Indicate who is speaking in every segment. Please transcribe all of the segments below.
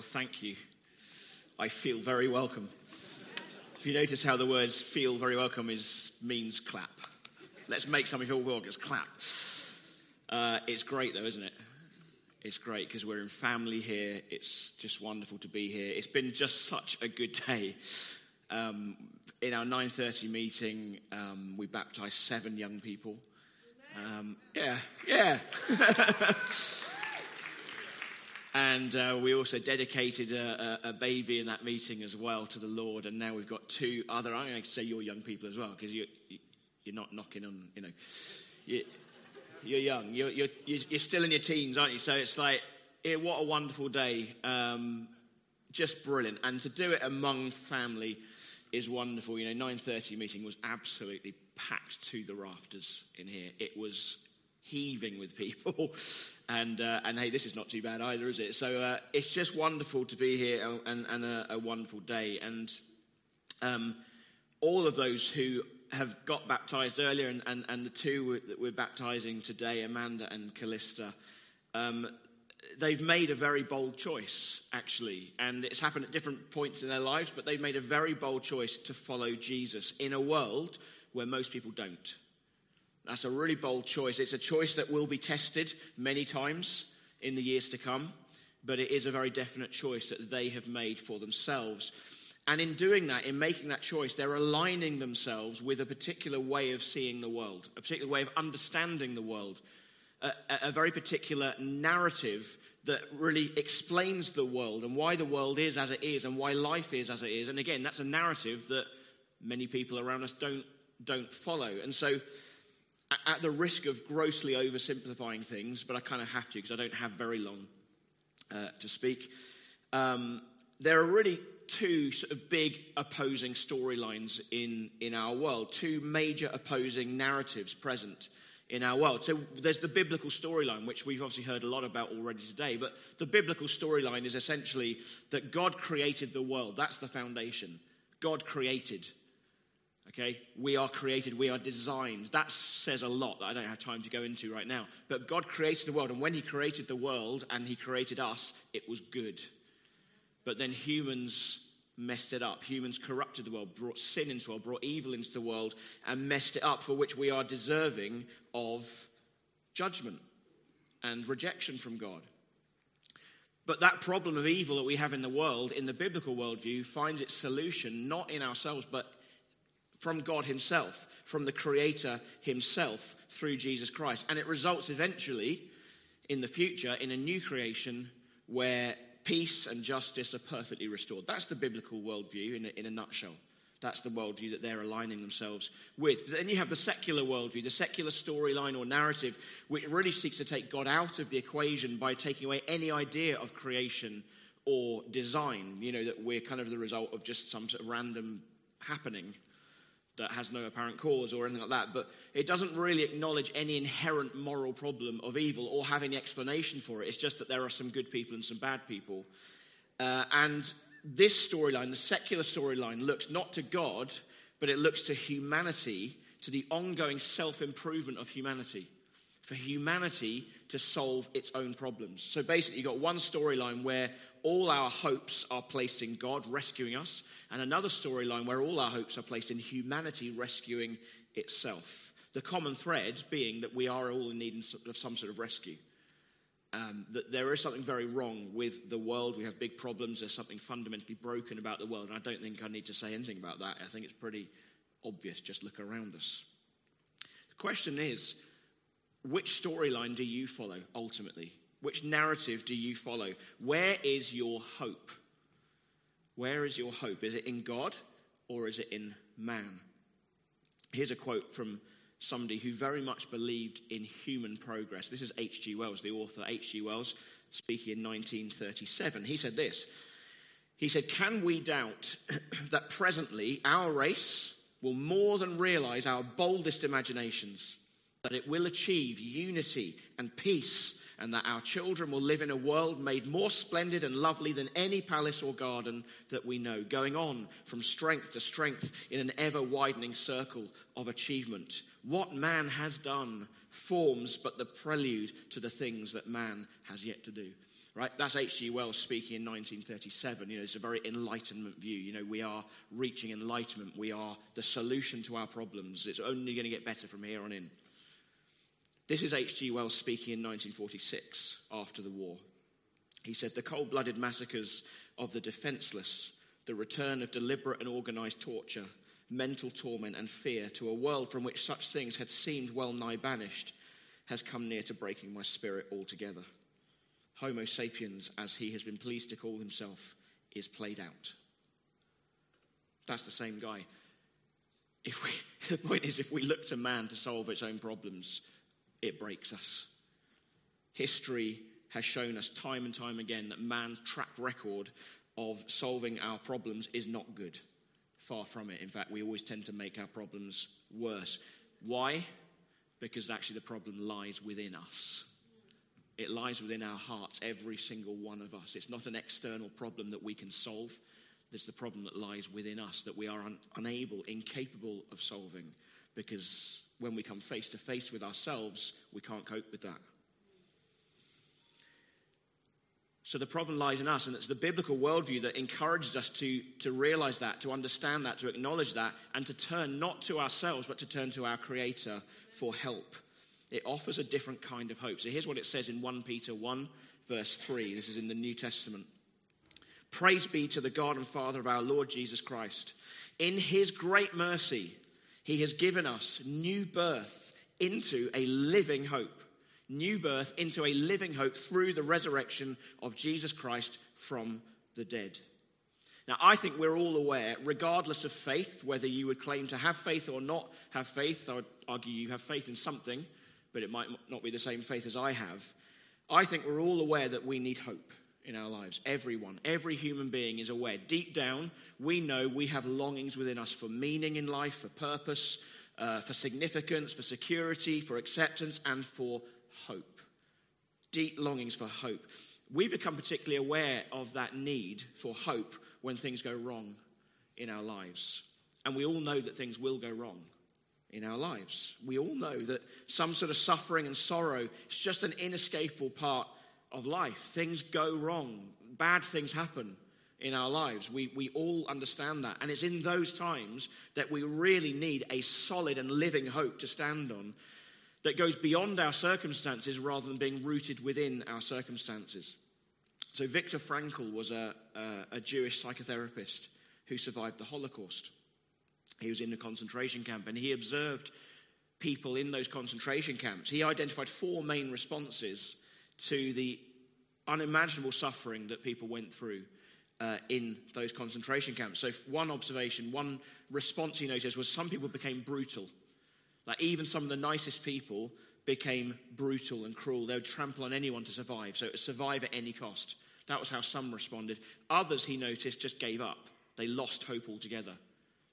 Speaker 1: Thank you. I feel very welcome. If you notice how the words feel very welcome is means clap. Let's make something feel welcome. Just clap. Uh, it's great though, isn't it? It's great because we're in family here. It's just wonderful to be here. It's been just such a good day. Um, in our 9:30 meeting, um, we baptized seven young people. Um, yeah, yeah. and uh, we also dedicated a, a, a, baby in that meeting as well to the Lord. And now we've got two other. I'm going to say you're young people as well because you, you're not knocking on. You know, you, you're young. You're, you're, you're still in your teens, aren't you? So it's like, yeah, what a wonderful day. Um, just brilliant. And to do it among family is wonderful. You know, 9:30 meeting was absolutely packed to the rafters in here. It was heaving with people, and uh, and hey, this is not too bad either, is it? So uh, it's just wonderful to be here and, and a, a wonderful day. And um, all of those who have got baptized earlier, and, and, and the two that we're baptizing today, Amanda and Callista, um, they've made a very bold choice, actually. And it's happened at different points in their lives, but they've made a very bold choice to follow Jesus in a world where most people don't. That's a really bold choice. It's a choice that will be tested many times in the years to come, but it is a very definite choice that they have made for themselves. And in doing that, in making that choice, they're aligning themselves with a particular way of seeing the world, a particular way of understanding the world, a, a, very particular narrative that really explains the world and why the world is as it is and why life is as it is. And again, that's a narrative that many people around us don't, don't follow. And so, at the risk of grossly oversimplifying things, but I kind of have to because I don't have very long uh, to speak, um, there are really two sort of big opposing storylines in, in our world, two major opposing narratives present in our world. So there's the biblical storyline, which we've obviously heard a lot about already today, but the biblical storyline is essentially that God created the world. That's the foundation. God created. Okay? We are created, we are designed. That says a lot that I don't have time to go into right now. But God created the world, and when He created the world and He created us, it was good. But then humans messed it up. Humans corrupted the world, brought sin into the world, brought evil into the world, and messed it up, for which we are deserving of judgment and rejection from God. But that problem of evil that we have in the world, in the biblical worldview, finds its solution not in ourselves, but from God Himself, from the Creator Himself through Jesus Christ. And it results eventually in the future in a new creation where peace and justice are perfectly restored. That's the biblical worldview in a, in a nutshell. That's the worldview that they're aligning themselves with. But then you have the secular worldview, the secular storyline or narrative, which really seeks to take God out of the equation by taking away any idea of creation or design. You know, that we're kind of the result of just some sort of random happening that has no apparent cause or anything like that, but it doesn't really acknowledge any inherent moral problem of evil or have any explanation for it. It's just that there are some good people and some bad people. Uh, and this storyline, the secular storyline, looks not to God, but it looks to humanity, to the ongoing self improvement of humanity, for humanity to solve its own problems. So basically, you've got one storyline where all our hopes are placed in God rescuing us, and another storyline where all our hopes are placed in humanity rescuing itself. The common thread being that we are all in need of some sort of rescue. Um, that there is something very wrong with the world. We have big problems. There's something fundamentally broken about the world. And I don't think I need to say anything about that. I think it's pretty obvious. Just look around us. The question is which storyline do you follow ultimately? Which narrative do you follow? Where is your hope? Where is your hope? Is it in God or is it in man? Here's a quote from somebody who very much believed in human progress. This is H.G. Wells, the author, H.G. Wells, speaking in 1937. He said this He said, Can we doubt that presently our race will more than realize our boldest imaginations, that it will achieve unity and peace and that our children will live in a world made more splendid and lovely than any palace or garden that we know, going on from strength to strength in an ever widening circle of achievement. What man has done forms but the prelude to the things that man has yet to do. Right? That's H.G. Wells speaking in 1937. You know, it's a very enlightenment view. You know, we are reaching enlightenment. We are the solution to our problems. It's only going to get better from here on in. This is H.G. Wells speaking in 1946 after the war. He said, The cold blooded massacres of the defenseless, the return of deliberate and organized torture, mental torment, and fear to a world from which such things had seemed well nigh banished, has come near to breaking my spirit altogether. Homo sapiens, as he has been pleased to call himself, is played out. That's the same guy. If we, the point is, if we look to man to solve its own problems, it breaks us. History has shown us time and time again that man's track record of solving our problems is not good. Far from it. In fact, we always tend to make our problems worse. Why? Because actually the problem lies within us. It lies within our hearts, every single one of us. It's not an external problem that we can solve. There's the problem that lies within us that we are un- unable, incapable of solving because when we come face to face with ourselves, we can't cope with that. So the problem lies in us, and it's the biblical worldview that encourages us to, to realize that, to understand that, to acknowledge that, and to turn not to ourselves, but to turn to our Creator for help. It offers a different kind of hope. So here's what it says in 1 Peter 1, verse 3. This is in the New Testament. Praise be to the God and Father of our Lord Jesus Christ. In his great mercy, he has given us new birth into a living hope. New birth into a living hope through the resurrection of Jesus Christ from the dead. Now, I think we're all aware, regardless of faith, whether you would claim to have faith or not have faith, I would argue you have faith in something, but it might not be the same faith as I have. I think we're all aware that we need hope in our lives. Everyone, every human being is aware. Deep down, we know we have longings within us for meaning in life, for purpose, uh, for significance, for security, for acceptance, and for hope. Deep longings for hope. We become particularly aware of that need for hope when things go wrong in our lives. And we all know that things will go wrong in our lives. We all know that some sort of suffering and sorrow is just an inescapable part of life. Things go wrong, bad things happen in our lives. We, we all understand that. And it's in those times that we really need a solid and living hope to stand on that goes beyond our circumstances rather than being rooted within our circumstances. So, Viktor Frankl was a, a, a Jewish psychotherapist who survived the Holocaust. He was in a concentration camp and he observed people in those concentration camps. He identified four main responses to the unimaginable suffering that people went through uh, in those concentration camps. So, one observation, one response he noticed was some people became brutal. Like, even some of the nicest people became brutal and cruel. They would trample on anyone to survive. So, survive at any cost. That was how some responded. Others, he noticed, just gave up. They lost hope altogether.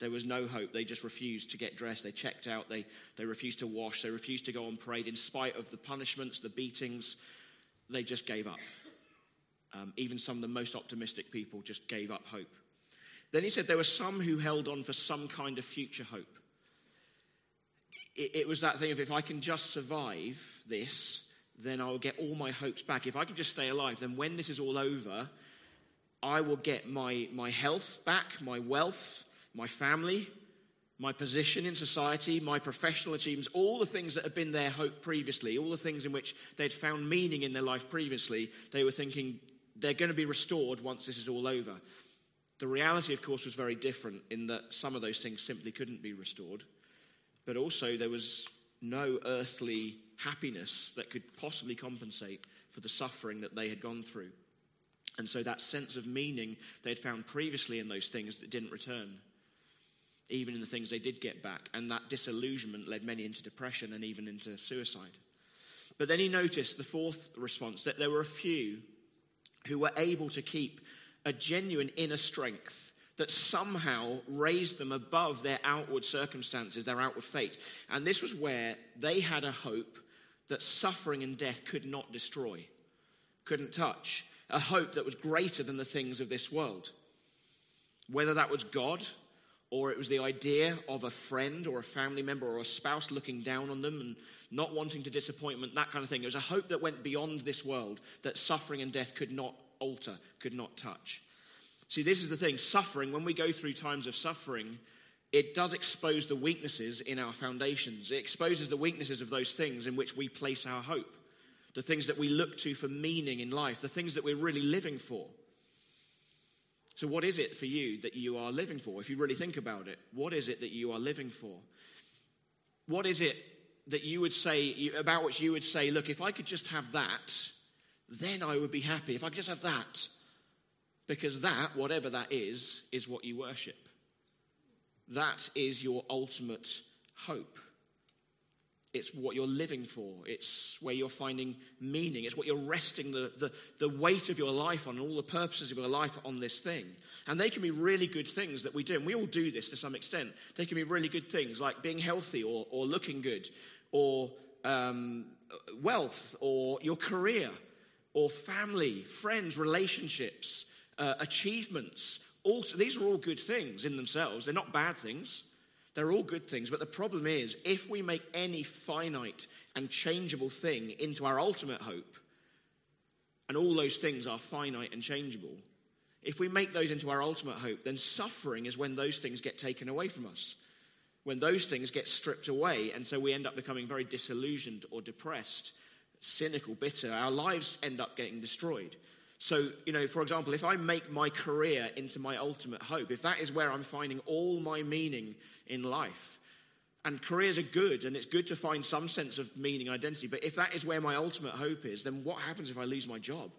Speaker 1: There was no hope. They just refused to get dressed. They checked out. They, they refused to wash. They refused to go on parade in spite of the punishments, the beatings. They just gave up. Um, even some of the most optimistic people just gave up hope. Then he said there were some who held on for some kind of future hope. It, it was that thing of if I can just survive this, then I'll get all my hopes back. If I can just stay alive, then when this is all over, I will get my, my health back, my wealth, my family, my position in society, my professional achievements, all the things that had been their hope previously, all the things in which they'd found meaning in their life previously, they were thinking they're going to be restored once this is all over. The reality, of course, was very different in that some of those things simply couldn't be restored, but also there was no earthly happiness that could possibly compensate for the suffering that they had gone through. And so that sense of meaning they had found previously in those things that didn't return even in the things they did get back. And that disillusionment led many into depression and even into suicide. But then he noticed the fourth response that there were a few who were able to keep a genuine inner strength that somehow raised them above their outward circumstances, their outward fate. And this was where they had a hope that suffering and death could not destroy, couldn't touch, a hope that was greater than the things of this world. Whether that was God or it was the idea of a friend or a family member or a spouse looking down on them and not wanting to disappointment, that kind of thing. It was a hope that went beyond this world that suffering and death could not alter, could not touch. See, this is the thing suffering, when we go through times of suffering, it does expose the weaknesses in our foundations. It exposes the weaknesses of those things in which we place our hope, the things that we look to for meaning in life, the things that we're really living for. So, what is it for you that you are living for? If you really think about it, what is it that you are living for? What is it that you would say, about which you would say, look, if I could just have that, then I would be happy. If I could just have that. Because that, whatever that is, is what you worship. That is your ultimate hope. It's what you're living for. It's where you're finding meaning. It's what you're resting the, the, the weight of your life on, and all the purposes of your life on this thing. And they can be really good things that we do. And we all do this to some extent. They can be really good things like being healthy or, or looking good or um, wealth or your career or family, friends, relationships, uh, achievements. All, these are all good things in themselves. They're not bad things. They're all good things, but the problem is if we make any finite and changeable thing into our ultimate hope, and all those things are finite and changeable, if we make those into our ultimate hope, then suffering is when those things get taken away from us. When those things get stripped away, and so we end up becoming very disillusioned or depressed, cynical, bitter. Our lives end up getting destroyed. So, you know, for example, if I make my career into my ultimate hope, if that is where I'm finding all my meaning in life, and careers are good, and it's good to find some sense of meaning, and identity, but if that is where my ultimate hope is, then what happens if I lose my job?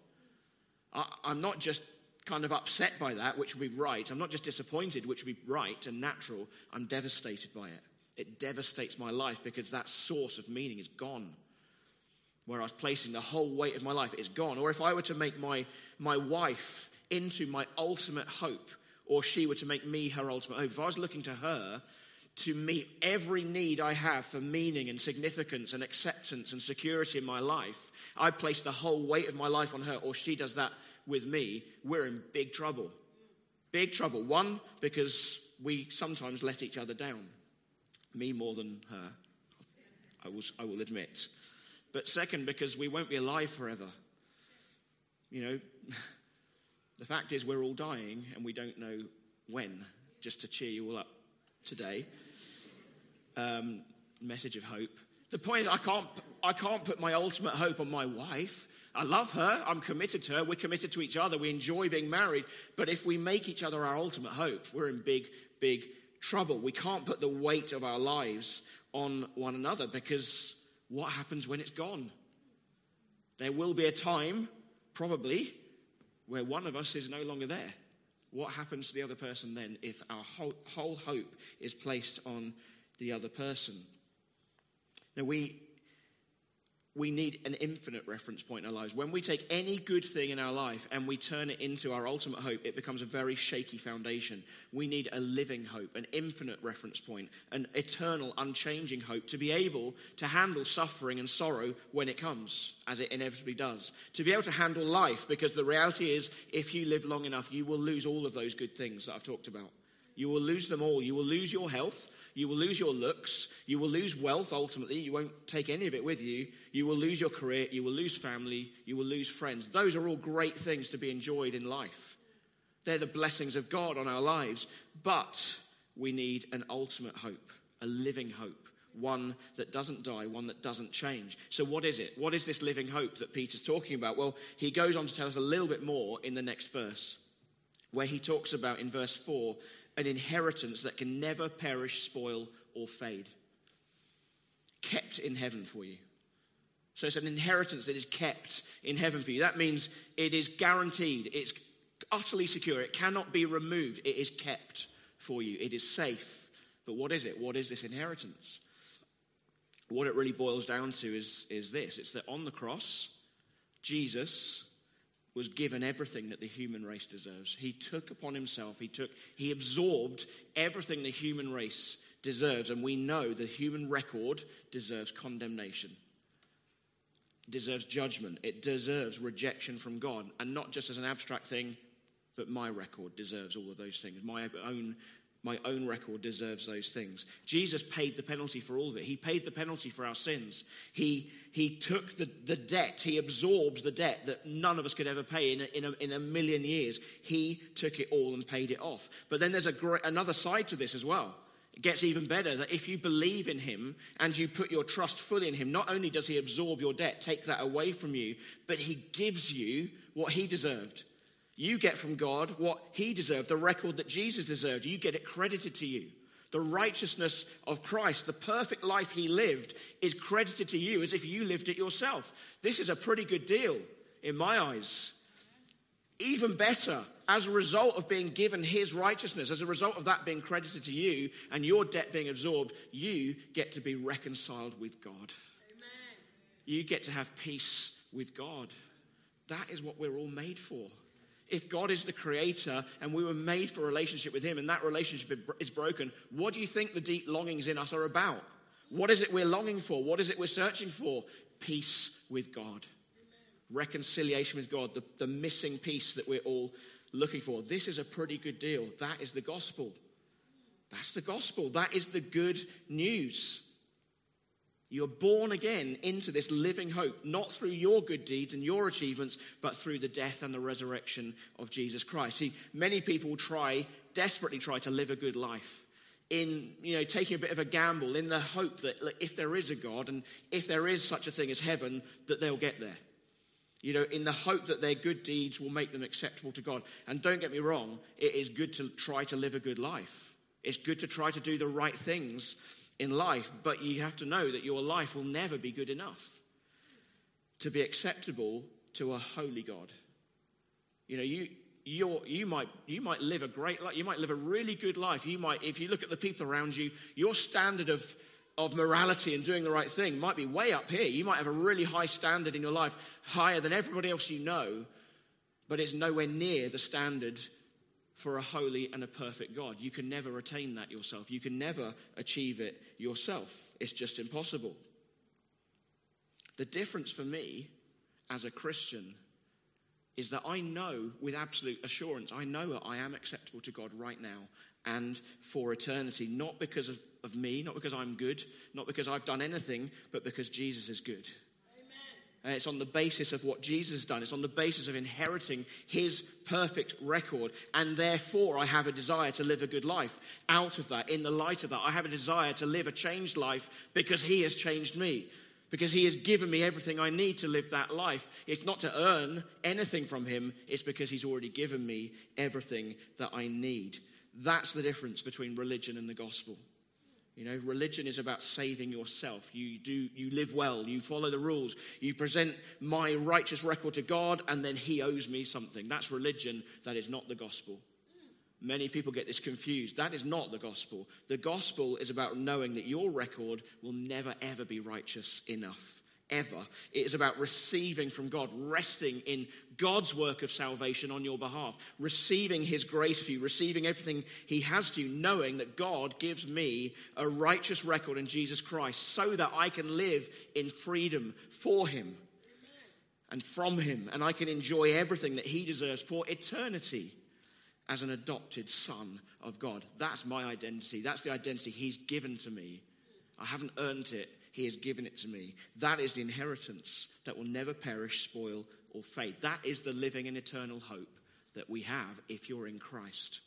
Speaker 1: I, I'm not just kind of upset by that, which would be right. I'm not just disappointed, which would be right and natural. I'm devastated by it. It devastates my life because that source of meaning is gone where I was placing the whole weight of my life is gone. Or if I were to make my, my wife into my ultimate hope, or she were to make me her ultimate hope, if I was looking to her to meet every need I have for meaning and significance and acceptance and security in my life, I place the whole weight of my life on her, or she does that with me, we're in big trouble. Big trouble. One, because we sometimes let each other down. Me more than her, I will, I will admit. But second, because we won't be alive forever. You know, the fact is, we're all dying and we don't know when, just to cheer you all up today. Um, message of hope. The point is, I can't, I can't put my ultimate hope on my wife. I love her. I'm committed to her. We're committed to each other. We enjoy being married. But if we make each other our ultimate hope, we're in big, big trouble. We can't put the weight of our lives on one another because what happens when it's gone? There will be a time, probably, where one of us is no longer there. What happens to the other person then if our whole, whole hope is placed on the other person? Now, we we need an infinite reference point in our lives. When we take any good thing in our life and we turn it into our ultimate hope, it becomes a very shaky foundation. We need a living hope, an infinite reference point, an eternal, unchanging hope to be able to handle suffering and sorrow when it comes, as it inevitably does. To be able to handle life, because the reality is, if you live long enough, you will lose all of those good things that I've talked about. You will lose them all. You will lose your health. You will lose your looks. You will lose wealth ultimately. You won't take any of it with you. You will lose your career. You will lose family. You will lose friends. Those are all great things to be enjoyed in life. They're the blessings of God on our lives. But we need an ultimate hope, a living hope, one that doesn't die, one that doesn't change. So, what is it? What is this living hope that Peter's talking about? Well, he goes on to tell us a little bit more in the next verse, where he talks about in verse 4 an inheritance that can never perish, spoil, or fade. Kept in heaven for you. So it's an inheritance that is kept in heaven for you. That means it is guaranteed, it's utterly secure, it cannot be removed, it is kept for you, it is safe. But what is it? What is this inheritance? What it really boils down to is, is this it's that on the cross, Jesus was given everything that the human race deserves. He took upon himself, he took, he absorbed everything the human race deserves. And we know the human record deserves condemnation, deserves judgment, it deserves rejection from God. And not just as an abstract thing, but my record deserves all of those things. My own my own record deserves those things. Jesus paid the penalty for all of it. He paid the penalty for our sins. He, he took the, the debt, he absorbed the debt that none of us could ever pay in a, in a, in a million years. He took it all and paid it off. But then there's a great, another side to this as well. It gets even better that if you believe in him and you put your trust fully in him, not only does he absorb your debt, take that away from you, but he gives you what he deserved. You get from God what he deserved, the record that Jesus deserved. You get it credited to you. The righteousness of Christ, the perfect life he lived, is credited to you as if you lived it yourself. This is a pretty good deal in my eyes. Even better, as a result of being given his righteousness, as a result of that being credited to you and your debt being absorbed, you get to be reconciled with God. Amen. You get to have peace with God. That is what we're all made for if God is the creator and we were made for a relationship with Him and that relationship is broken, what do you think the deep longings in us are about? What is it we're longing for? What is it we're searching for? Peace with God, reconciliation with God, the, the missing piece that we're all looking for. This is a pretty good deal. That is the gospel. That's the gospel. That is the good news. You're born again into this living hope, not through your good deeds and your achievements, but through the death and the resurrection of Jesus Christ. See, many people try, desperately try to live a good life in, you know, taking a bit of a gamble in the hope that if there is a God and if there is such a thing as heaven, that they'll get there. You know, in the hope that their good deeds will make them acceptable to God. And don't get me wrong, it is good to try to live a good life. It's good to try to do the right things in life, but you have to know that your life will never be good enough to be acceptable to a holy God. You know, you, you you, might, you might live a great life. You might live a really good life. You might, if you look at the people around you, your standard of, of morality and doing the right thing might be way up here. You might have a really high standard in your life, higher than everybody else you know, but it's nowhere near the standard for a holy and a perfect God. You can never attain that yourself. You can never achieve it yourself. It's just impossible. The difference for me as a Christian is that I know with absolute assurance, I know that I am acceptable to God right now and for eternity, not because of, of me, not because I'm good, not because I've done anything, but because Jesus is good. And it's on the basis of what Jesus has done. It's on the basis of inheriting his perfect record. And therefore, I have a desire to live a good life. Out of that, in the light of that, I have a desire to live a changed life because he has changed me. Because he has given me everything I need to live that life. It's not to earn anything from him, it's because he's already given me everything that I need. That's the difference between religion and the gospel. You know, religion is about saving yourself. You do you live well, you follow the rules, you present my righteous record to God, and then he owes me something. That's religion, that is not the gospel. Many people get this confused. That is not the gospel. The gospel is about knowing that your record will never ever be righteous enough ever. It is about receiving from God, resting in God's work of salvation on your behalf, receiving His grace for you, receiving everything He has for you, knowing that God gives me a righteous record in Jesus Christ so that I can live in freedom for Him and from Him, and I can enjoy everything that He deserves for eternity as an adopted son of God. That's my identity. That's the identity He's given to me. I haven't earned it. He has given it to me. That is the inheritance that will never perish, spoil, or fade. That is the living and eternal hope that we have if you're in Christ,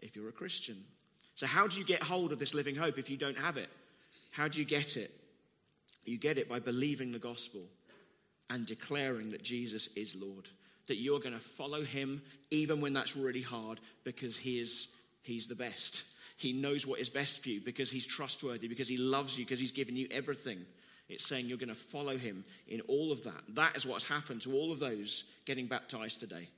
Speaker 1: if you're a Christian. So, how do you get hold of this living hope if you don't have it? How do you get it? You get it by believing the gospel and declaring that Jesus is Lord, that you're going to follow him even when that's really hard because he is, he's the best. He knows what is best for you because he's trustworthy, because he loves you, because he's given you everything. It's saying you're going to follow him in all of that. That is what's happened to all of those getting baptized today.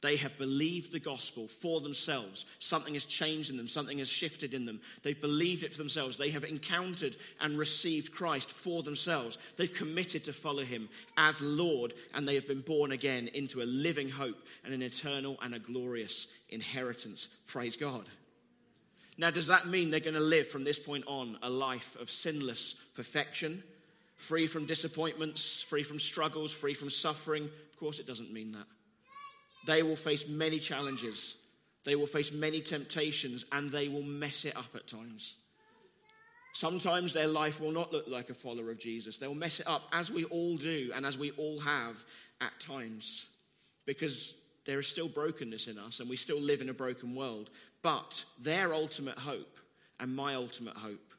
Speaker 1: They have believed the gospel for themselves. Something has changed in them, something has shifted in them. They've believed it for themselves. They have encountered and received Christ for themselves. They've committed to follow him as Lord, and they have been born again into a living hope and an eternal and a glorious inheritance. Praise God. Now, does that mean they're going to live from this point on a life of sinless perfection, free from disappointments, free from struggles, free from suffering? Of course, it doesn't mean that. They will face many challenges. They will face many temptations and they will mess it up at times. Sometimes their life will not look like a follower of Jesus. They'll mess it up, as we all do and as we all have at times, because there is still brokenness in us and we still live in a broken world. But their ultimate hope and my ultimate hope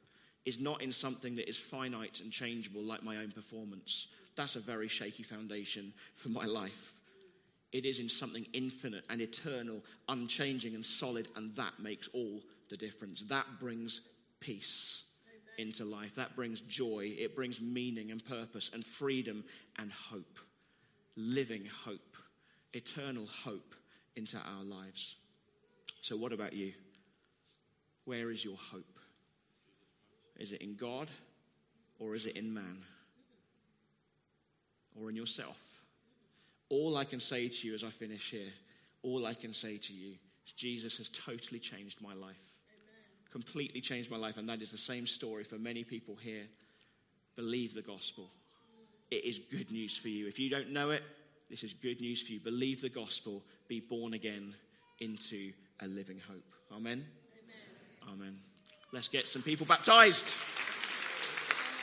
Speaker 1: is not in something that is finite and changeable like my own performance. That's a very shaky foundation for my life. It is in something infinite and eternal, unchanging and solid, and that makes all the difference. That brings peace Amen. into life. That brings joy. It brings meaning and purpose and freedom and hope. Living hope, eternal hope into our lives. So, what about you? Where is your hope? Is it in God or is it in man? Or in yourself? All I can say to you as I finish here, all I can say to you is Jesus has totally changed my life. Amen. Completely changed my life. And that is the same story for many people here. Believe the gospel. It is good news for you. If you don't know it, this is good news for you. Believe the gospel. Be born again into a living hope. Amen. Amen. Amen. Let's get some people baptized.